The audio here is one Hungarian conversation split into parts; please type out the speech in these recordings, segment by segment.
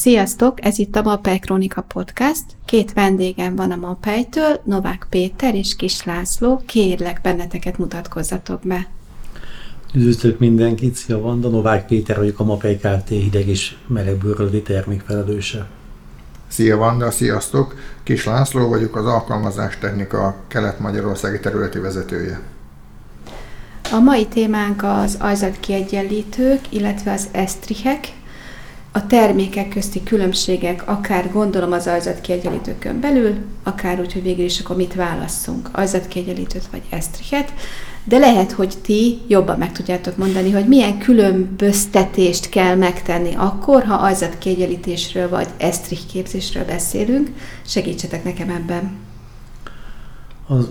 Sziasztok, ez itt a Mapej Krónika Podcast. Két vendégem van a Mapejtől, Novák Péter és Kis László. Kérlek, benneteket mutatkozzatok be. Üdvözlök mindenkit, szia Vanda, Novák Péter vagyok a Mapej Kft. hideg és melegbőröldi termékfelelőse. Szia Vanda, sziasztok! Kis László vagyok, az alkalmazástechnika kelet-magyarországi területi vezetője. A mai témánk az ajzatkiegyenlítők, illetve az esztrihek, a termékek közti különbségek, akár gondolom az ajzatkiegyenlítőkön belül, akár úgy, hogy végül is akkor mit válasszunk, ajzatkiegyenlítőt vagy esztrihet, de lehet, hogy ti jobban meg tudjátok mondani, hogy milyen különböztetést kell megtenni akkor, ha ajzatkiegyenlítésről vagy esztrih képzésről beszélünk. Segítsetek nekem ebben. Az,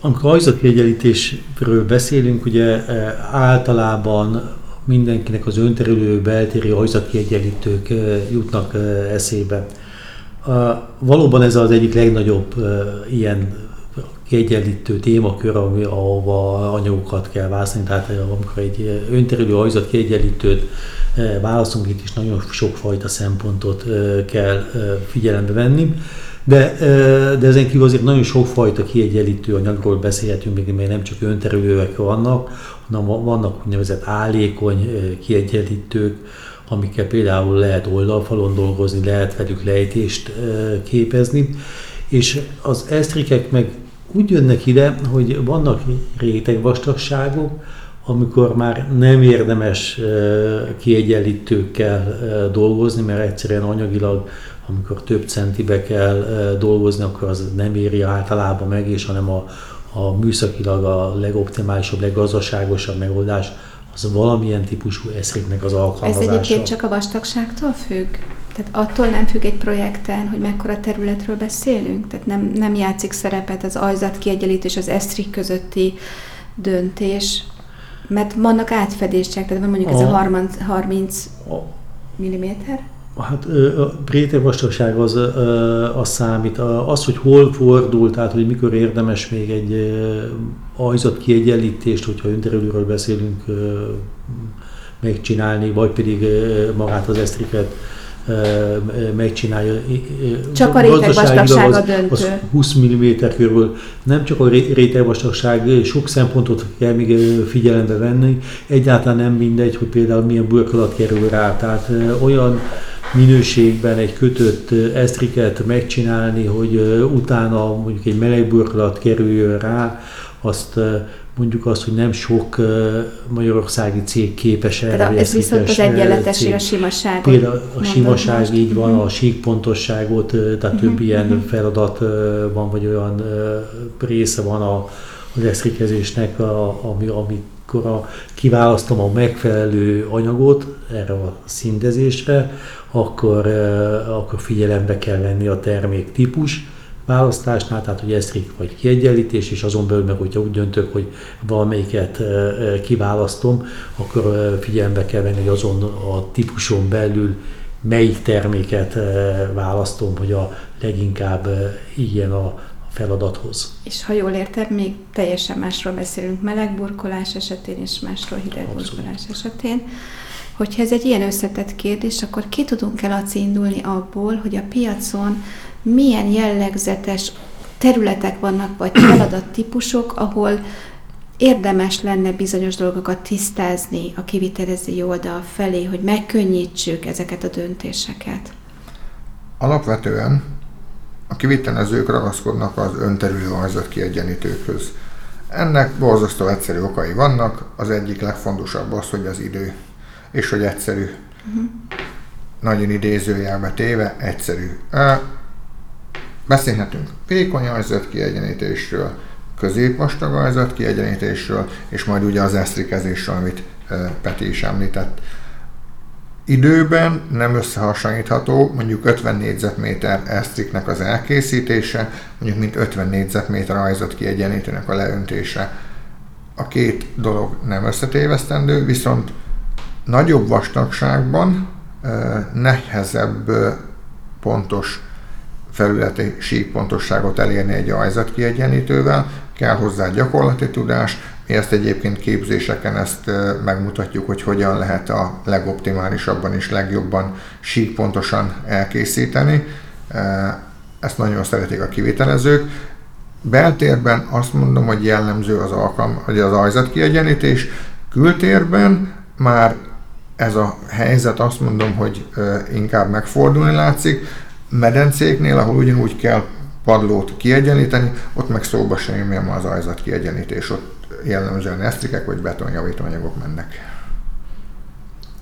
amikor ajzatkiegyenlítésről beszélünk, ugye eh, általában mindenkinek az önterülő beltéri hajzatkiegyenlítők jutnak eszébe. Valóban ez az egyik legnagyobb ilyen kiegyenlítő témakör, ami, ahova anyagokat kell választani, tehát amikor egy önterülő hajzat kiegyenlítőt választunk, itt is nagyon sokfajta szempontot kell figyelembe venni. De, de ezen kívül azért nagyon sokfajta kiegyenlítő anyagról beszélhetünk, még nem csak önterülőek vannak, hanem vannak úgynevezett állékony kiegyenlítők, amikkel például lehet oldalfalon dolgozni, lehet velük lejtést képezni, és az esztrikek meg úgy jönnek ide, hogy vannak rétegvastagságok, amikor már nem érdemes kiegyenlítőkkel dolgozni, mert egyszerűen anyagilag amikor több centibe kell dolgozni, akkor az nem éri általában meg, és hanem a, a műszakilag a legoptimálisabb, leggazdaságosabb megoldás az valamilyen típusú eszéknek az alkalmazása. Ez egyébként csak a vastagságtól függ? Tehát attól nem függ egy projekten, hogy mekkora területről beszélünk? Tehát nem, nem játszik szerepet az ajzat kiegyenlítés, az esztrik közötti döntés, mert vannak átfedések, tehát mondjuk a, ez a 30, 30 milliméter? Hát a réteg vastagság az, az számít. Az, hogy hol fordul, tehát hogy mikor érdemes még egy ajzat kiegyenlítést, hogyha önterülőről beszélünk, megcsinálni, vagy pedig magát az esztriket megcsinálja. Csak a rétegvastagság a döntő. Az 20 mm körül. Nem csak a rétegvastagság, sok szempontot kell még figyelembe venni. Egyáltalán nem mindegy, hogy például milyen burkolat kerül rá. Tehát olyan minőségben egy kötött esztriket megcsinálni, hogy utána mondjuk egy meleg burkolat kerüljön rá, azt mondjuk azt, hogy nem sok magyarországi cég képes erre. ez viszont az egyenletesség, a simaság. Például a simaság így van, a síkpontosságot, tehát uh-huh, több ilyen uh-huh. feladat van, vagy olyan része van a, az esztrikezésnek, ami, amikor a, kiválasztom a megfelelő anyagot erre a szintezésre, akkor, akkor figyelembe kell venni a termék típus, választásnál, tehát hogy esztrik vagy kiegyenlítés, és azon belül meg, hogyha úgy döntök, hogy valamelyiket kiválasztom, akkor figyelembe kell venni, hogy azon a típuson belül melyik terméket választom, hogy a leginkább ilyen a feladathoz. És ha jól értem, még teljesen másról beszélünk melegburkolás esetén, és másról hidegburkolás esetén. Hogyha ez egy ilyen összetett kérdés, akkor ki tudunk el indulni abból, hogy a piacon milyen jellegzetes területek vannak, vagy feladattípusok, ahol érdemes lenne bizonyos dolgokat tisztázni a kivitelező oldal felé, hogy megkönnyítsük ezeket a döntéseket? Alapvetően a kivitelezők ragaszkodnak az önterülő ajzat kiegyenítőkhöz. Ennek borzasztó egyszerű okai vannak, az egyik legfontosabb az, hogy az idő, és hogy egyszerű. Uh-huh. Nagyon idézőjelbe téve, egyszerű. Beszélhetünk vékony ajzat kiegyenítésről, középvastag ajzat kiegyenítésről, és majd ugye az esztrikezésről, amit Peti is említett. Időben nem összehasonlítható mondjuk 50 négyzetméter esztriknek az elkészítése, mondjuk mint 50 négyzetméter ajzat kiegyenítőnek a leöntése. A két dolog nem összetévesztendő, viszont nagyobb vastagságban nehezebb pontos felületi síkpontosságot elérni egy ajzat kiegyenítővel, kell hozzá gyakorlati tudás, Mi ezt egyébként képzéseken ezt megmutatjuk, hogy hogyan lehet a legoptimálisabban és legjobban síkpontosan elkészíteni. Ezt nagyon szeretik a kivitelezők. Beltérben azt mondom, hogy jellemző az alkalm, hogy az ajzatkiegyenítés. Kültérben már ez a helyzet azt mondom, hogy inkább megfordulni látszik. Medencéknél, ahol ugyanúgy kell padlót kiegyenlíteni, ott meg szóba sem jön az ajzat kiegyenítés, ott jellemzően esztrikek vagy betonjavítóanyagok mennek.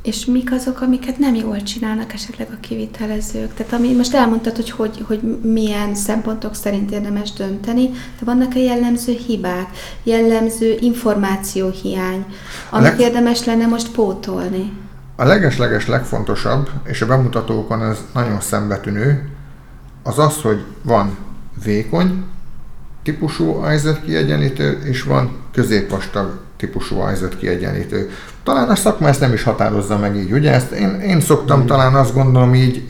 És mik azok, amiket nem jól csinálnak esetleg a kivitelezők? Tehát ami most elmondtad, hogy, hogy, hogy milyen szempontok szerint érdemes dönteni, de vannak a jellemző hibák, jellemző információhiány, amit leg... érdemes lenne most pótolni? A legesleges legfontosabb, és a bemutatókon ez nagyon szembetűnő, az az, hogy van vékony típusú kiegyenlítő, és van középvastag típusú kiegyenlítő. Talán a szakma ezt nem is határozza meg így, ugye? Ezt én, én szoktam mm. talán azt gondolom így,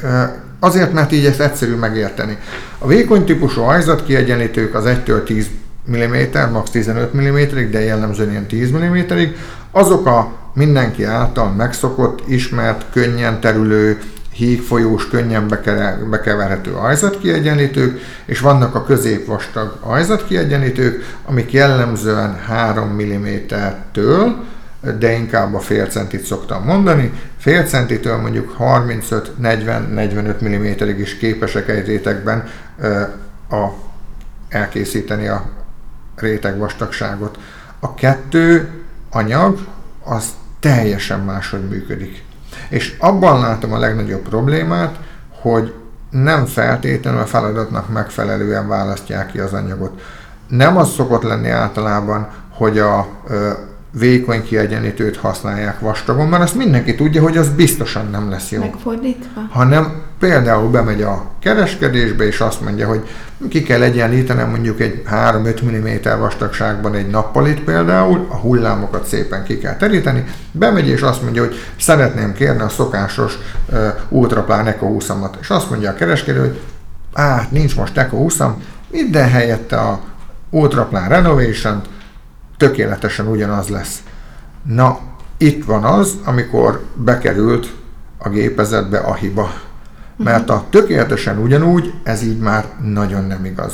azért, mert így ezt egyszerű megérteni. A vékony típusú kiegyenlítők az 1-től 10 mm, max 15 mm, de jellemzően ilyen 10 mm-ig, azok a mindenki által megszokott, ismert, könnyen terülő, hígfolyós, könnyen bekeverhető ajzatkiegyenlítők, és vannak a középvastag ajzatkiegyenlítők, amik jellemzően 3 mm-től, de inkább a fél centit szoktam mondani, fél centitől mondjuk 35-40-45 mm-ig is képesek egy rétegben a, elkészíteni a réteg vastagságot. A kettő anyag az teljesen máshogy működik. És abban látom a legnagyobb problémát, hogy nem feltétlenül a feladatnak megfelelően választják ki az anyagot. Nem az szokott lenni általában, hogy a vékony kiegyenlítőt használják vastagon, mert azt mindenki tudja, hogy az biztosan nem lesz jó. Megfordítva? Hanem például bemegy a kereskedésbe, és azt mondja, hogy ki kell egyenlítenem mondjuk egy 3-5 mm vastagságban egy nappalit például, a hullámokat szépen ki kell teríteni, bemegy és azt mondja, hogy szeretném kérni a szokásos uh, Ultraplán Eco 20 és azt mondja a kereskedő, hogy á, nincs most Eco 20 minden helyette a Ultraplán renovation tökéletesen ugyanaz lesz. Na, itt van az, amikor bekerült a gépezetbe a hiba. Mert a tökéletesen ugyanúgy, ez így már nagyon nem igaz.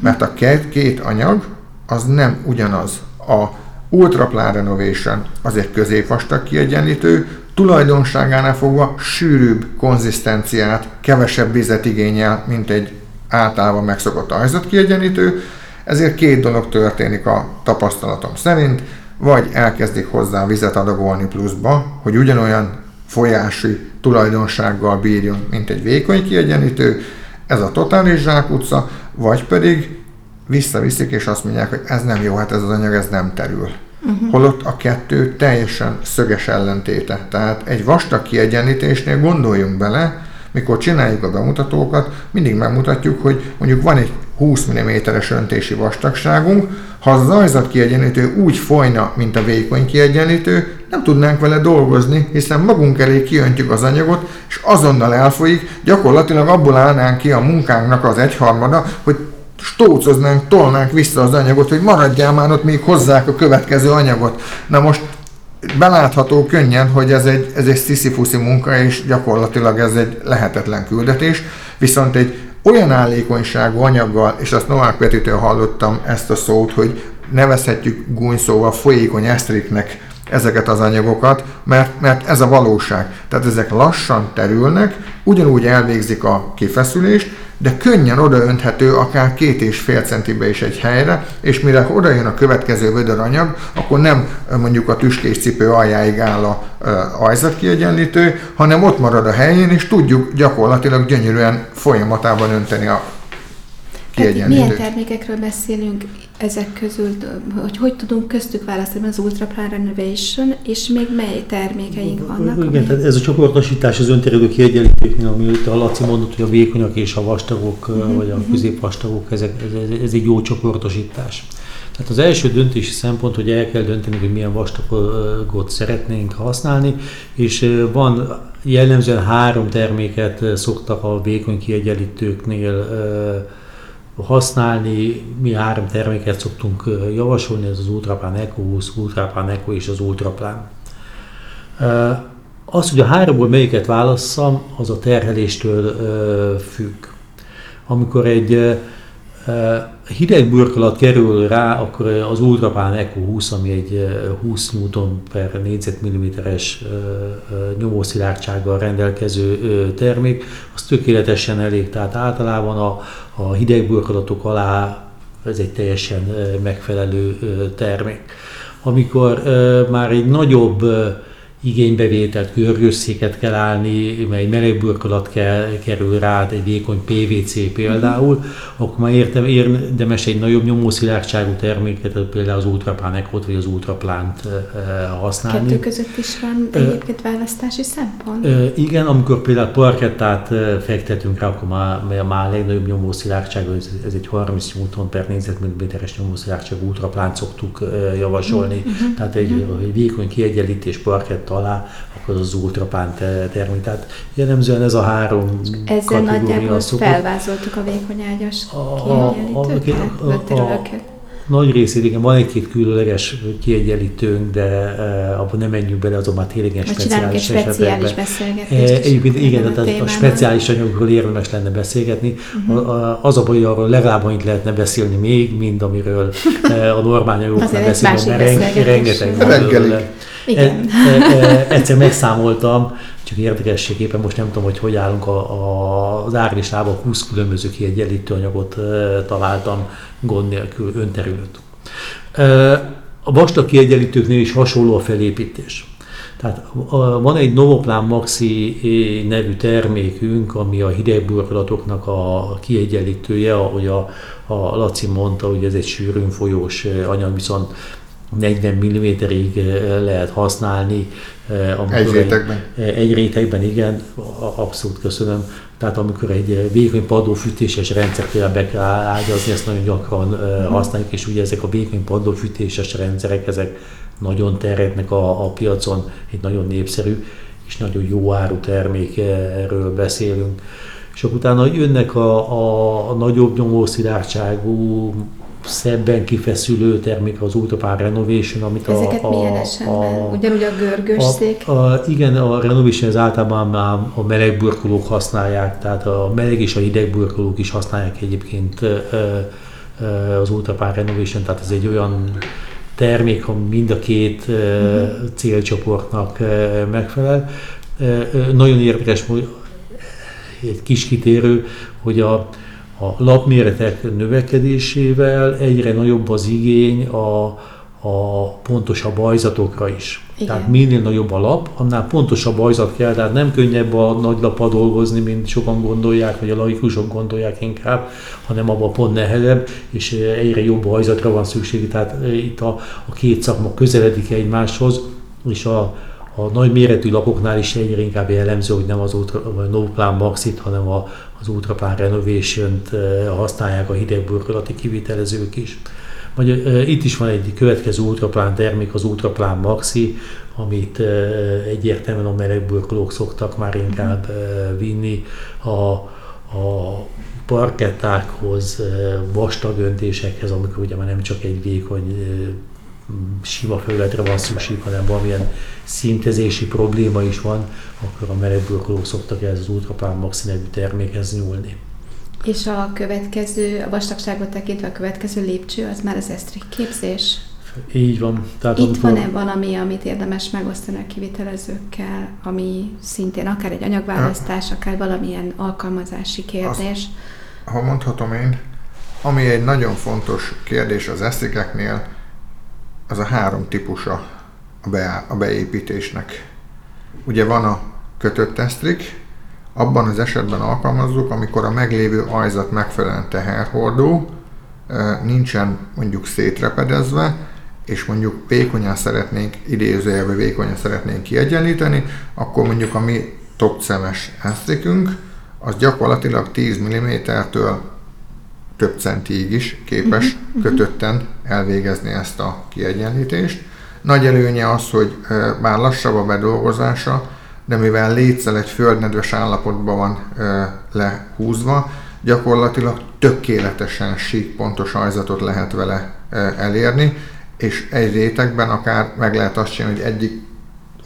Mert a két, két anyag az nem ugyanaz. A Ultraplan Renovation az egy középvastag kiegyenlítő, tulajdonságánál fogva sűrűbb konzisztenciát, kevesebb vizet igényel, mint egy általában megszokott ajzatkiegyenlítő, ezért két dolog történik a tapasztalatom szerint, vagy elkezdik hozzá vizet adagolni pluszba, hogy ugyanolyan folyási tulajdonsággal bírjon, mint egy vékony kiegyenítő, ez a totális zsákutca, vagy pedig visszaviszik és azt mondják, hogy ez nem jó, hát ez az anyag, ez nem terül. Uh-huh. Holott a kettő teljesen szöges ellentéte. Tehát egy vastag kiegyenlítésnél gondoljunk bele, mikor csináljuk a bemutatókat, mindig megmutatjuk, hogy mondjuk van egy 20 mm-es öntési vastagságunk, ha az zajzat kiegyenlítő úgy folyna, mint a vékony kiegyenlítő, nem tudnánk vele dolgozni, hiszen magunk elé kiöntjük az anyagot, és azonnal elfolyik, gyakorlatilag abból állnánk ki a munkánknak az egyharmada, hogy stócoznánk, tolnánk vissza az anyagot, hogy maradjál már ott, még hozzák a következő anyagot. Na most belátható könnyen, hogy ez egy, ez egy sziszifuszi munka, és gyakorlatilag ez egy lehetetlen küldetés, viszont egy olyan állékonyságú anyaggal, és azt Novák Petitől hallottam ezt a szót, hogy nevezhetjük gúnyszóval folyékony esztriknek ezeket az anyagokat, mert, mert ez a valóság. Tehát ezek lassan terülnek, ugyanúgy elvégzik a kifeszülést, de könnyen odaönthető akár két és fél centibe is egy helyre, és mire oda jön a következő vödöranyag, akkor nem mondjuk a tüskés cipő aljáig áll a ajzatkiegyenlítő, hanem ott marad a helyén, és tudjuk gyakorlatilag gyönyörűen folyamatában önteni a kiegyenlítőt. milyen termékekről beszélünk ezek közül, hogy hogy tudunk köztük választani az Ultra Renovation, és még mely termékeink vannak? Igen, amely... tehát ez a csoportosítás az önterülő kiegyenlítőknél, amit a Laci mondott, hogy a vékonyak és a vastagok, uh-huh, vagy a uh-huh. középvastagok, ezek, ez, ez egy jó csoportosítás. Tehát az első döntési szempont, hogy el kell dönteni, hogy milyen vastagot szeretnénk használni, és van jellemzően három terméket szoktak a vékony kiegyenlítőknél használni. Mi három terméket szoktunk javasolni, ez az Ultraplan Eco 20, Ultraplan Eco és az Ultraplan. Az, hogy a háromból melyiket válasszam, az a terheléstől függ. Amikor egy hideg burkolat kerül rá, akkor az Ultrapán Eco 20, ami egy 20 Newton per négyzetmilliméteres nyomószilárdsággal rendelkező termék, az tökéletesen elég. Tehát általában a, a hideg burkolatok alá ez egy teljesen megfelelő termék. Amikor már egy nagyobb igénybevételt, görgőszéket kell állni, mely melegburkolat kell, kerül rá, egy vékony PVC például, akkor már értem, érdemes egy nagyobb nyomószilárdságú terméket, például az ultrapánekot vagy az ultraplánt használni. Kettő között is van egyébként választási szempont? Igen, amikor például parkettát fektetünk rá, akkor már, már a legnagyobb nyomószilárdság, ez egy 30 Newton per négyzetmilliméteres nyomószilárdság ultraplánt szoktuk javasolni, mm-hmm. tehát egy, mm-hmm. egy vékony kiegyenlítés parkett alá, akkor az ultrapán termék. Tehát jellemzően ez a három Ezzel nagyjából szokott. felvázoltuk a vékony ágyas kiegyenlítőket, nagy részét, igen, van egy-két különleges kiegyenlítőnk, de uh, abban nem menjünk bele, azon már tényleg ilyen speciális, speciális beszélgetést e, Egyébként igen, tehát a speciális anyagokról érdemes lenne beszélgetni. Uh-huh. A, az a baj, arról legalább annyit lehetne beszélni még, mint amiről a normál anyagoknál beszélünk, mert rengeteg van igen. E, e, egyszer megszámoltam, csak érdekességképpen most nem tudom, hogy hogy állunk a, a, az árlistában, 20 különböző kiegyenlítő anyagot találtam gond nélkül önterült. E, a vastag kiegyenlítőknél is hasonló a felépítés. Tehát van egy Novoplan Maxi nevű termékünk, ami a hidegburkolatoknak a kiegyenlítője, ahogy a, a Laci mondta, hogy ez egy sűrűn folyós anyag, viszont 40 mm-ig lehet használni. Egy rétegben? Egy, egy rétegben, igen, abszolút köszönöm. Tehát amikor egy vékony padlófűtéses rendszert például be kell ágyazni, ezt nagyon gyakran uh-huh. használjuk, és ugye ezek a vékony padlófűtéses rendszerek, ezek nagyon terjednek a, a piacon, egy nagyon népszerű és nagyon jó áru termék, erről beszélünk. És akkor utána jönnek a, a, a nagyobb nyomószilárdságú szebben kifeszülő termék az Ultrapár Renovation, amit Ezeket a, a, milyen esetben? A, Ugyanúgy a görgős a, szék? A, igen, a Renovation az általában már a meleg burkolók használják, tehát a meleg és a hideg burkolók is használják egyébként az Ultrapár Renovation, tehát ez egy olyan termék, ami mind a két uh-huh. célcsoportnak megfelel. Nagyon érdekes, egy kis kitérő, hogy a, a lapméretek növekedésével egyre nagyobb az igény a, a pontosabb ajzatokra is. Igen. Tehát minél nagyobb a lap, annál pontosabb ajzat kell, tehát nem könnyebb a nagy lapa dolgozni, mint sokan gondolják, vagy a laikusok gondolják inkább, hanem abban pont nehezebb, és egyre jobb ajzatra van szükség. Tehát itt a, a két szakma közeledik egymáshoz, és a, a nagy méretű lapoknál is egyre inkább jellemző, hogy nem az Ultra, vagy Novplan Maxit, hanem a, az Ultraplan Renovation-t eh, használják a hidegburkolati kivitelezők is. Vagy, uh, itt is van egy következő Ultraplan termék, az Ultraplan Maxi, amit uh, egyértelműen a melegburkolók szoktak már inkább uh, vinni a, a parkettákhoz, vastag öntésekhez, amikor ugye már nem csak egy vékony sima felületre van szükség, hanem valamilyen szintezési probléma is van, akkor a melegburkolók szoktak ez az Ultraplan Maxi nevű termékhez nyúlni. És a következő, a vastagságot tekintve a következő lépcső, az már az esztrik képzés? Így van. Tehát Itt amikor... van-e valami, amit érdemes megosztani a kivitelezőkkel, ami szintén akár egy anyagválasztás, akár valamilyen alkalmazási kérdés? Azt, ha mondhatom én, ami egy nagyon fontos kérdés az esztrikeknél, az a három típusa a, be, a beépítésnek. Ugye van a kötött esztrik, abban az esetben alkalmazzuk, amikor a meglévő ajzat megfelelően teherhordó, nincsen mondjuk szétrepedezve, és mondjuk vékonyan szeretnénk, idézőjelben vékonyan szeretnénk kiegyenlíteni, akkor mondjuk a mi top szemes esztrikünk, az gyakorlatilag 10 mm-től több centig is képes uh-huh, kötötten elvégezni ezt a kiegyenlítést. Nagy előnye az, hogy bár lassabb a bedolgozása, de mivel létszel egy földnedves állapotban van lehúzva, gyakorlatilag tökéletesen sík, pontos ajzatot lehet vele elérni, és egy rétegben akár meg lehet azt csinálni, hogy egyik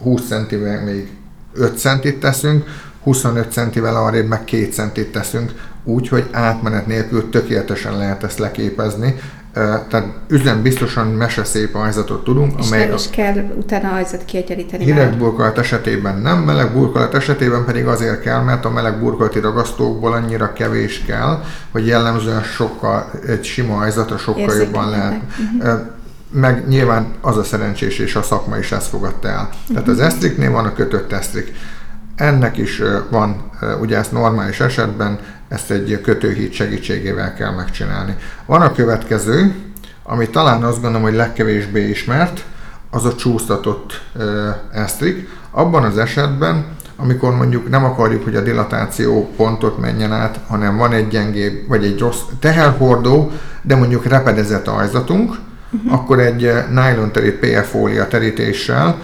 20 centivel még 5 centit teszünk, 25 centivel arrébb meg 2 centit teszünk, úgy, hogy átmenet nélkül tökéletesen lehet ezt leképezni, tehát üzem biztosan meseszép ajzatot tudunk. És amely nem is kell utána ajzat kiegyenlíteni. Hideg burkolat esetében nem, meleg burkolat esetében pedig azért kell, mert a meleg burkolati ragasztókból annyira kevés kell, hogy jellemzően sokkal, egy sima ajzata sokkal jobban lehet. Uh-huh. Meg nyilván az a szerencsés, és a szakma is ezt fogadta el. Uh-huh. Tehát az esztriknél van a kötött esztrik. Ennek is van, ugye ezt normális esetben ezt egy kötőhíd segítségével kell megcsinálni. Van a következő, ami talán azt gondolom, hogy legkevésbé ismert, az a csúsztatott esztrik. Abban az esetben, amikor mondjuk nem akarjuk, hogy a dilatáció pontot menjen át, hanem van egy gyengébb, vagy egy rossz teherhordó, de mondjuk repedezett ajzatunk, uh-huh. akkor egy nylon terít PF fólia terítéssel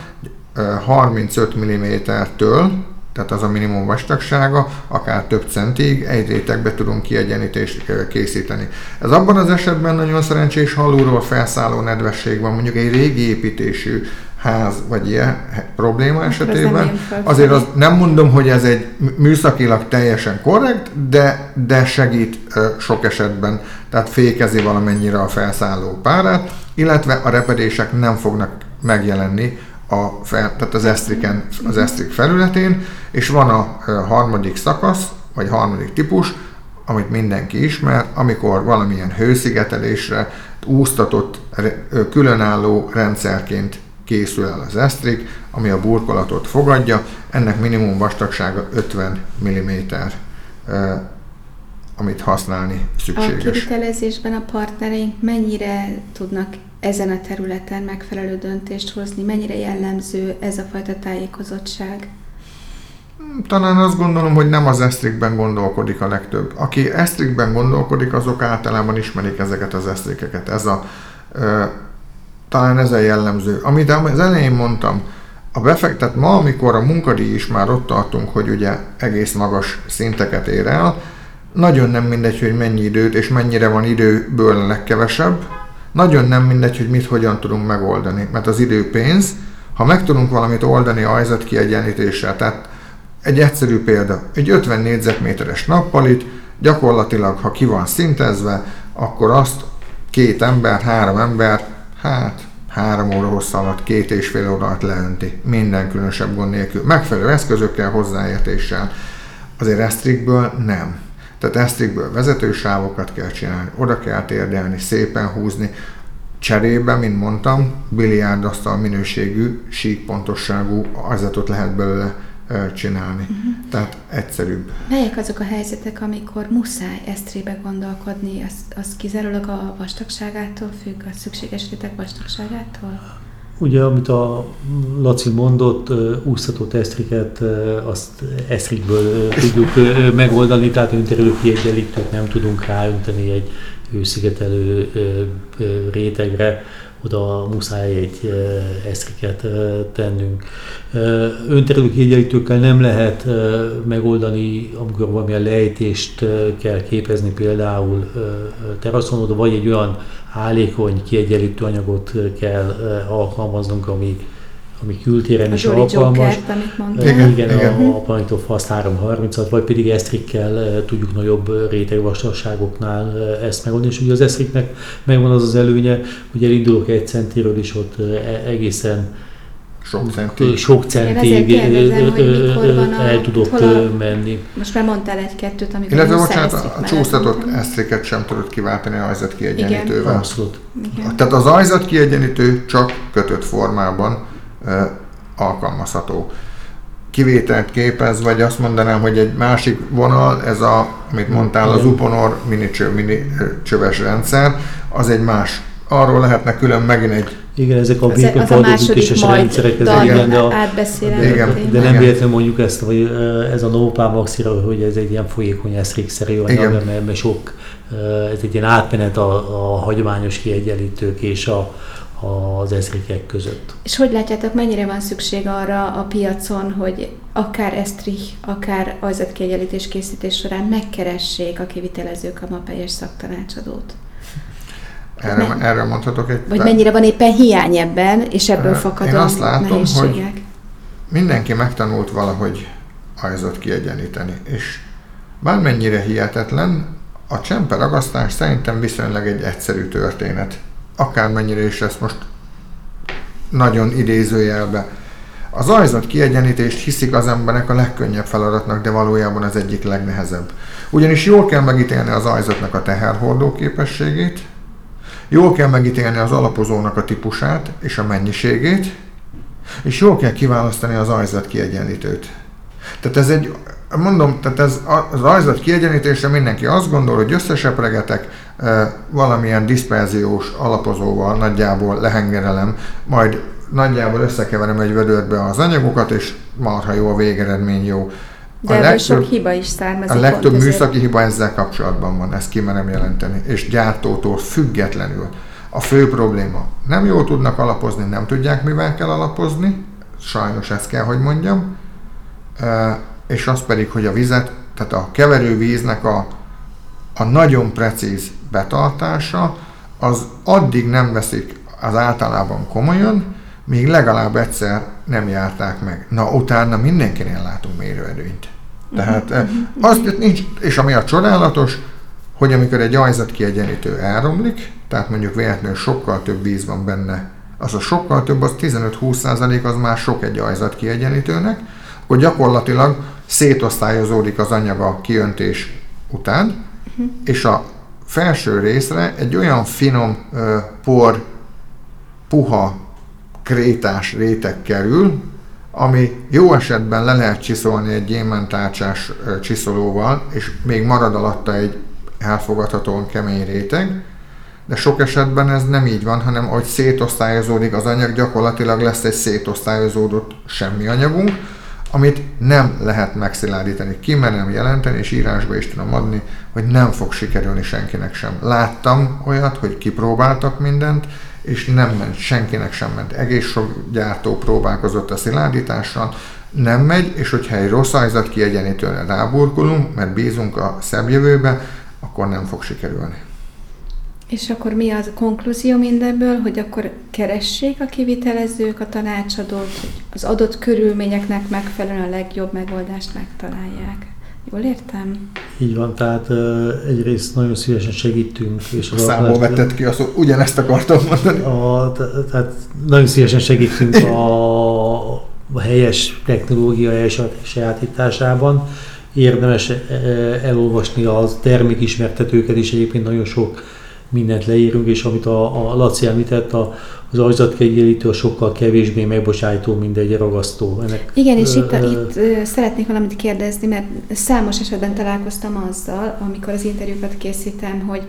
35 mm-től tehát az a minimum vastagsága, akár több centig, egy rétegbe tudunk kiegyenítést készíteni. Ez abban az esetben nagyon szerencsés, ha alulról felszálló nedvesség van, mondjuk egy régi építésű ház vagy ilyen probléma esetében. Azért az nem mondom, hogy ez egy műszakilag teljesen korrekt, de, de segít sok esetben, tehát fékezi valamennyire a felszálló párát, illetve a repedések nem fognak megjelenni a fel, tehát az esztriken, az esztrik felületén, és van a harmadik szakasz, vagy harmadik típus, amit mindenki ismer, amikor valamilyen hőszigetelésre úsztatott, különálló rendszerként készül el az esztrik, ami a burkolatot fogadja, ennek minimum vastagsága 50 mm, amit használni szükséges. A kivitelezésben a partnereink mennyire tudnak ezen a területen megfelelő döntést hozni? Mennyire jellemző ez a fajta tájékozottság? Talán azt gondolom, hogy nem az esztrikben gondolkodik a legtöbb. Aki esztrikben gondolkodik, azok általában ismerik ezeket az esztrikeket. Ez a, ö, talán ez a jellemző. Amit az elején mondtam, a befektet ma, amikor a munkadíj is már ott tartunk, hogy ugye egész magas szinteket ér el, nagyon nem mindegy, hogy mennyi időt és mennyire van időből a legkevesebb, nagyon nem mindegy, hogy mit hogyan tudunk megoldani, mert az idő pénz, ha meg tudunk valamit oldani ajzat kiegyenlítéssel, tehát egy egyszerű példa, egy 50 négyzetméteres nappalit, gyakorlatilag, ha ki van szintezve, akkor azt két ember, három ember, hát három óra hossz alatt, két és fél óra alatt leönti, minden különösebb gond nélkül, megfelelő eszközökkel, hozzáértéssel. Azért esztrikből nem. Tehát esztrikből vezetősávokat kell csinálni, oda kell térdelni, szépen húzni, Cserébe, mint mondtam, biliárdasztal minőségű, sík pontosságú ajzatot lehet belőle csinálni. Uh-huh. Tehát egyszerűbb. Melyek azok a helyzetek, amikor muszáj esztrébe gondolkodni? Az, az kizárólag a vastagságától függ, a szükséges réteg vastagságától? Ugye, amit a Laci mondott, úszható esztriket, azt esztrikből tudjuk megoldani, tehát önterülő kiegyenlítőt nem tudunk ráönteni egy hőszigetelő rétegre, oda muszáj egy esztriket tennünk. Önterülő kiegyenlítőkkel nem lehet megoldani, amikor valamilyen lejtést kell képezni, például teraszon, oda vagy egy olyan állékony kiegyenlítő anyagot kell alkalmaznunk, ami ami kültéren is alkalmas. Igen, igen, igen, a, a Planetov Fast 330-at, vagy pedig esztrikkel tudjuk nagyobb rétegvastagságoknál ezt megoldani, és ugye az esztriknek megvan az az előnye, hogy elindulok egy centiről, és ott e, egészen sok centig, sok centig el tudok menni. Most már mondtál egy-kettőt, amikor Illetve bocsánat, a csúsztatott esztriket sem tudod kiváltani a ajzat kiegyenlítővel. Abszolút. Igen. Tehát az ajzat kiegyenlítő csak kötött formában alkalmazható. Kivételt képez, vagy azt mondanám, hogy egy másik vonal, ez a, amit mondtál, az Uponor mini, cső, mini csöves rendszer, az egy más. Arról lehetne külön megint egy igen, ezek a békafordítéses rendszerek, ezek igen, de, a, igen, de nem véletlenül mondjuk ezt, hogy ez a Novopá Maxira, hogy ez egy ilyen folyékony eszrékszerű anyag, mert sok, ez egy ilyen átmenet a, a hagyományos kiegyenlítők és a, az ezrikek között. És hogy látjátok, mennyire van szükség arra a piacon, hogy akár Estrich, akár ajzatkiegyenlítés készítés során megkeressék a kivitelezők a mapelyes szaktanácsadót? Erre, Men- erre mondhatok egy... Vagy mennyire van éppen hiány ebben, és ebből fakadó Én azt látom, nehézségek? hogy mindenki megtanult valahogy ajzat kiegyenlíteni, és bármennyire hihetetlen, a csempe ragasztás szerintem viszonylag egy egyszerű történet. Akármennyire is ezt most nagyon idézőjelbe. Az ajzat kiegyenítést hiszik az emberek a legkönnyebb feladatnak, de valójában az egyik legnehezebb. Ugyanis jól kell megítélni az ajzatnak a teherhordó képességét, jól kell megítélni az alapozónak a típusát és a mennyiségét, és jól kell kiválasztani az ajzat kiegyenlítőt. Tehát ez egy, mondom, tehát ez az ajzat kiegyenlítésre mindenki azt gondol, hogy összesepregetek valamilyen diszperziós alapozóval, nagyjából lehengerelem, majd nagyjából összekeverem egy vödörbe az anyagokat, és marha jó a végeredmény jó. De a legtöbb, sok hiba is származik. A legtöbb műszaki hiba ezzel kapcsolatban van, ezt kimerem jelenteni, és gyártótól függetlenül. A fő probléma, nem jól tudnak alapozni, nem tudják, mivel kell alapozni, sajnos ezt kell, hogy mondjam, és az pedig, hogy a vizet, tehát a keverővíznek a, a nagyon precíz betartása, az addig nem veszik az általában komolyan, még legalább egyszer nem járták meg. Na, utána mindenkinél látunk mérőerőnyt. Tehát uh-huh. az nincs, és ami a csodálatos, hogy amikor egy ajzat kiegyenítő elromlik, tehát mondjuk véletlenül sokkal több víz van benne, az a sokkal több, az 15-20 százalék, az már sok egy ajzat kiegyenítőnek, akkor gyakorlatilag szétosztályozódik az anyag a kiöntés után, uh-huh. és a felső részre egy olyan finom por, puha, krétás réteg kerül, ami jó esetben le lehet csiszolni egy gyémántárcsás csiszolóval, és még marad alatta egy elfogadhatóan kemény réteg, de sok esetben ez nem így van, hanem hogy szétosztályozódik az anyag, gyakorlatilag lesz egy szétosztályozódott semmi anyagunk, amit nem lehet megszilárdítani. Kimerem jelenteni, és írásba is tudom adni, hogy nem fog sikerülni senkinek sem. Láttam olyat, hogy kipróbáltak mindent, és nem ment, senkinek sem ment. Egész sok gyártó próbálkozott a szilárdítással, nem megy, és hogyha egy rossz ajzat kiegyenítőre ráburkolunk, mert bízunk a szebb jövőbe, akkor nem fog sikerülni. És akkor mi az a konklúzió mindebből, hogy akkor keressék a kivitelezők a tanácsadót, hogy az adott körülményeknek megfelelően a legjobb megoldást megtalálják. Jól értem? Így van, tehát egyrészt nagyon szívesen segítünk. És az Számból vetted ki, azt ugyanezt akartam mondani. A, tehát nagyon szívesen segítünk a, a helyes technológia sajátításában. Érdemes elolvasni a termékismertetőket is, egyébként nagyon sok mindent leírunk, és amit a, a Laci említett, a, az ajzatkegyelítő sokkal kevésbé megbocsájtó, mint egy ragasztó. Ennek, Igen, és ö, itt, ö, itt ö, szeretnék valamit kérdezni, mert számos esetben találkoztam azzal, amikor az interjúkat készítem, hogy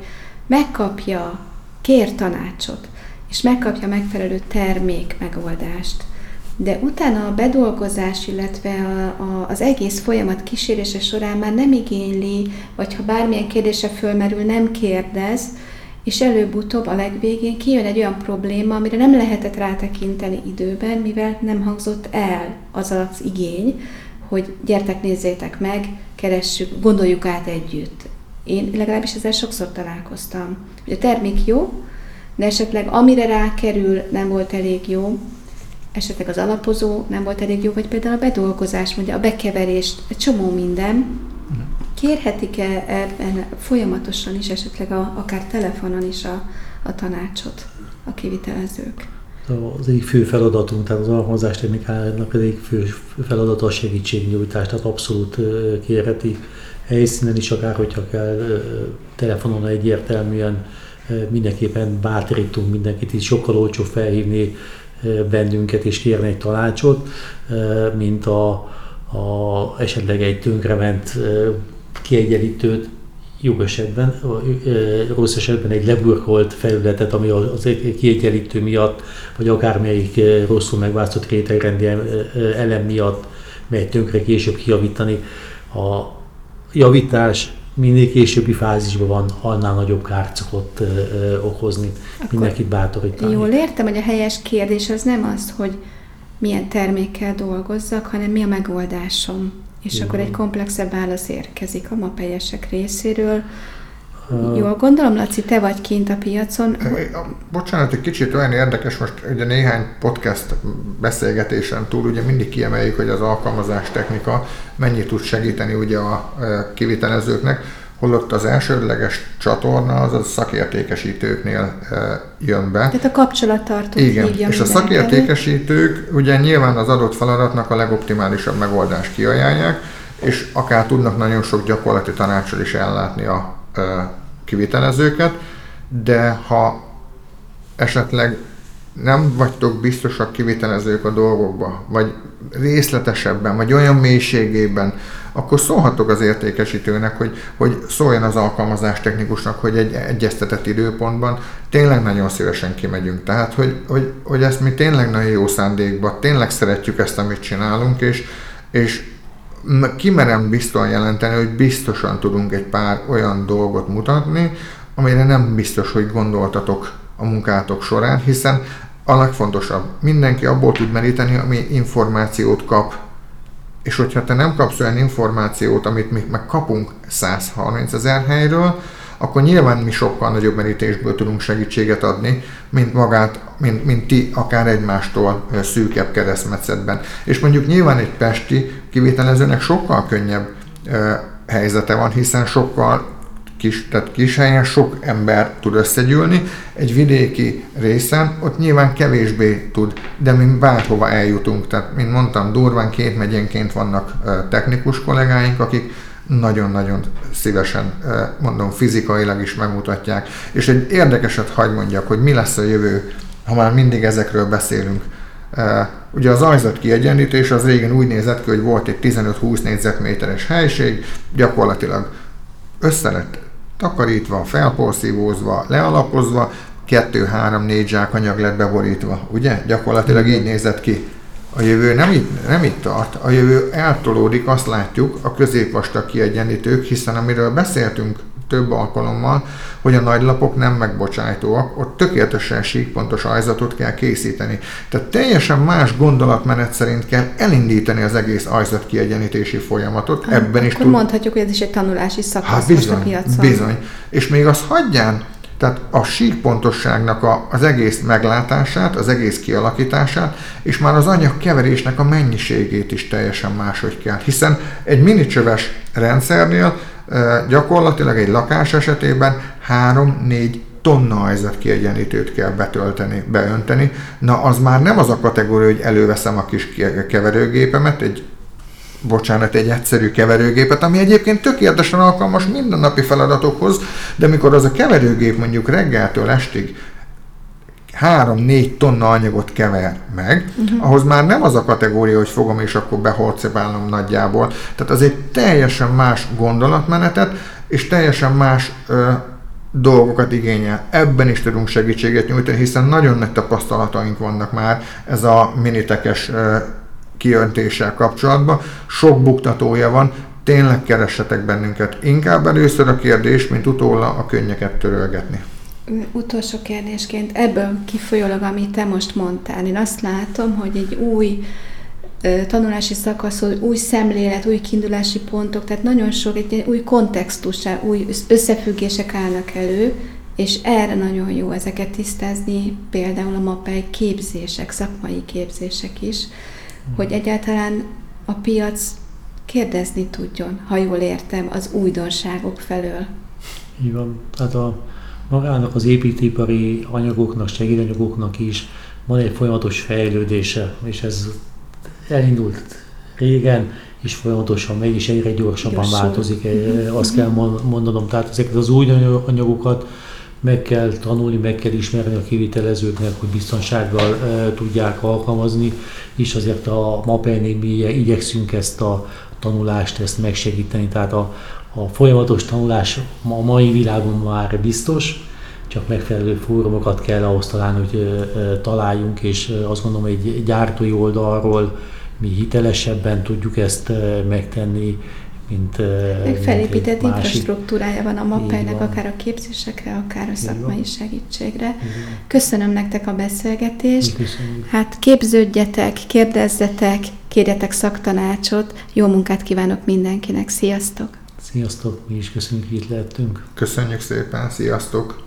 megkapja, kér tanácsot, és megkapja megfelelő termék megoldást. De utána a bedolgozás, illetve a, a, az egész folyamat kísérése során már nem igényli, vagy ha bármilyen kérdése fölmerül, nem kérdez, és előbb-utóbb a legvégén kijön egy olyan probléma, amire nem lehetett rátekinteni időben, mivel nem hangzott el az az igény, hogy gyertek, nézzétek meg, keressük, gondoljuk át együtt. Én legalábbis ezzel sokszor találkoztam. Hogy a termék jó, de esetleg amire rákerül nem volt elég jó, esetleg az alapozó nem volt elég jó, vagy például a bedolgozás, mondja a bekeverés, egy csomó minden, Kérhetik-e ebben folyamatosan is, esetleg a, akár telefonon is a, a tanácsot a kivitelezők? Az egyik fő feladatunk, tehát az alkalmazás technikának az egyik fő feladata a segítségnyújtás, tehát abszolút kérheti helyszínen is, akár hogyha kell telefonon egyértelműen mindenképpen bátorítunk mindenkit, így sokkal olcsó felhívni bennünket és kérni egy tanácsot, mint a, a esetleg egy tönkrement kiegyenlítőt, jobb esetben, rossz esetben egy leburkolt felületet, ami az kiegyenlítő miatt, vagy akármelyik rosszul megválasztott rétegrendi elem miatt megy tönkre később kijavítani. A javítás minél későbbi fázisban van, annál nagyobb kárt szokott okozni. Akkor Mindenkit bátorítani. Jól értem, hogy a helyes kérdés az nem az, hogy milyen termékkel dolgozzak, hanem mi a megoldásom. És Jó. akkor egy komplexebb válasz érkezik a mapelyesek részéről. Uh, Jól gondolom, Laci, te vagy kint a piacon. Bocsánat, egy kicsit olyan érdekes, most ugye néhány podcast beszélgetésen túl ugye mindig kiemeljük, hogy az alkalmazás technika mennyit tud segíteni ugye a kivitelezőknek holott az elsődleges csatorna az a szakértékesítőknél jön be. Tehát a kapcsolattartó Igen, és a szakértékesítők ugye nyilván az adott feladatnak a legoptimálisabb megoldást kiajánlják, és akár tudnak nagyon sok gyakorlati tanácsal is ellátni a kivitelezőket, de ha esetleg nem vagytok biztosak kivitelezők a dolgokba, vagy részletesebben, vagy olyan mélységében, akkor szólhatok az értékesítőnek, hogy, hogy szóljon az alkalmazás technikusnak, hogy egy egyeztetett időpontban tényleg nagyon szívesen kimegyünk. Tehát, hogy, hogy, hogy ezt mi tényleg nagyon jó szándékban, tényleg szeretjük ezt, amit csinálunk, és, és kimerem biztosan jelenteni, hogy biztosan tudunk egy pár olyan dolgot mutatni, amire nem biztos, hogy gondoltatok a munkátok során, hiszen a legfontosabb, mindenki abból tud meríteni, ami információt kap, és hogyha te nem kapsz olyan információt, amit mi meg kapunk 130 ezer helyről, akkor nyilván mi sokkal nagyobb merítésből tudunk segítséget adni, mint magát, mint, mint ti akár egymástól szűkebb keresztmetszetben. És mondjuk nyilván egy pesti kivitelezőnek sokkal könnyebb helyzete van, hiszen sokkal kis, tehát kis helyen sok ember tud összegyűlni, egy vidéki részen ott nyilván kevésbé tud, de mi bárhova eljutunk. Tehát, mint mondtam, durván két megyénként vannak technikus kollégáink, akik nagyon-nagyon szívesen, mondom, fizikailag is megmutatják. És egy érdekeset hagy mondjak, hogy mi lesz a jövő, ha már mindig ezekről beszélünk. Ugye az ajzat kiegyenlítés az régen úgy nézett ki, hogy volt egy 15-20 négyzetméteres helység, gyakorlatilag össze lett takarítva, felporszívózva, lealapozva, kettő-három-négy zsákanyag lett beborítva, ugye? Gyakorlatilag így nézett ki. A jövő nem itt, nem itt tart, a jövő eltolódik, azt látjuk, a középvastag kiegyenlítők, hiszen amiről beszéltünk több alkalommal, hogy a nagylapok nem megbocsájtóak, ott tökéletesen síkpontos ajzatot kell készíteni. Tehát teljesen más gondolatmenet szerint kell elindítani az egész ajzat kiegyenítési folyamatot. Hát, Ebben is tud... mondhatjuk, hogy ez is egy tanulási szakasz hát bizony, a piacon. Bizony. És még azt hagyján, tehát a síkpontosságnak a, az egész meglátását, az egész kialakítását, és már az anyagkeverésnek a mennyiségét is teljesen máshogy kell. Hiszen egy minicsöves rendszernél gyakorlatilag egy lakás esetében 3-4 tonna ajzat kiegyenlítőt kell betölteni, beönteni. Na, az már nem az a kategória, hogy előveszem a kis keverőgépemet, egy bocsánat, egy egyszerű keverőgépet, ami egyébként tökéletesen alkalmas mindennapi feladatokhoz, de mikor az a keverőgép mondjuk reggeltől estig 3-4 tonna anyagot kever meg, uh-huh. ahhoz már nem az a kategória, hogy fogom és akkor behorcebálnom nagyjából. Tehát az egy teljesen más gondolatmenetet, és teljesen más ö, dolgokat igényel. Ebben is tudunk segítséget nyújtani, hiszen nagyon nagy tapasztalataink vannak már ez a minitekes ö, kiöntéssel kapcsolatban. Sok buktatója van, tényleg keressetek bennünket. Inkább először a kérdés, mint utóla a könnyeket törölgetni. Utolsó kérdésként, ebből kifolyólag, amit te most mondtál, én azt látom, hogy egy új tanulási szakaszhoz, új szemlélet, új kiindulási pontok, tehát nagyon sok egy új kontextus, új összefüggések állnak elő, és erre nagyon jó ezeket tisztázni, például a MAPEI képzések, szakmai képzések is, hogy egyáltalán a piac kérdezni tudjon, ha jól értem, az újdonságok felől. Így van. Tehát a, magának az építőipari anyagoknak, segédanyagoknak is van egy folyamatos fejlődése, és ez elindult régen, és folyamatosan megy, és egyre gyorsabban Gyorsul. változik, mhm. azt kell mondanom. Tehát ezeket az új anyagokat meg kell tanulni, meg kell ismerni a kivitelezőknek, hogy biztonsággal e, tudják alkalmazni, és azért a MAPEN-nél mi igyekszünk ezt a tanulást, ezt megsegíteni, tehát a, a folyamatos tanulás a mai világon már biztos, csak megfelelő fórumokat kell ahhoz találni, hogy találjunk, és azt gondolom, egy gyártói oldalról mi hitelesebben tudjuk ezt megtenni, mint Meg felépített mint infrastruktúrája van a van. akár a képzésekre, akár a szakmai segítségre. Köszönöm nektek a beszélgetést. köszönjük. Hát képződjetek, kérdezzetek, kérjetek szaktanácsot. Jó munkát kívánok mindenkinek. Sziasztok! Sziasztok, mi is köszönjük, hogy itt lehettünk. Köszönjük szépen, sziasztok!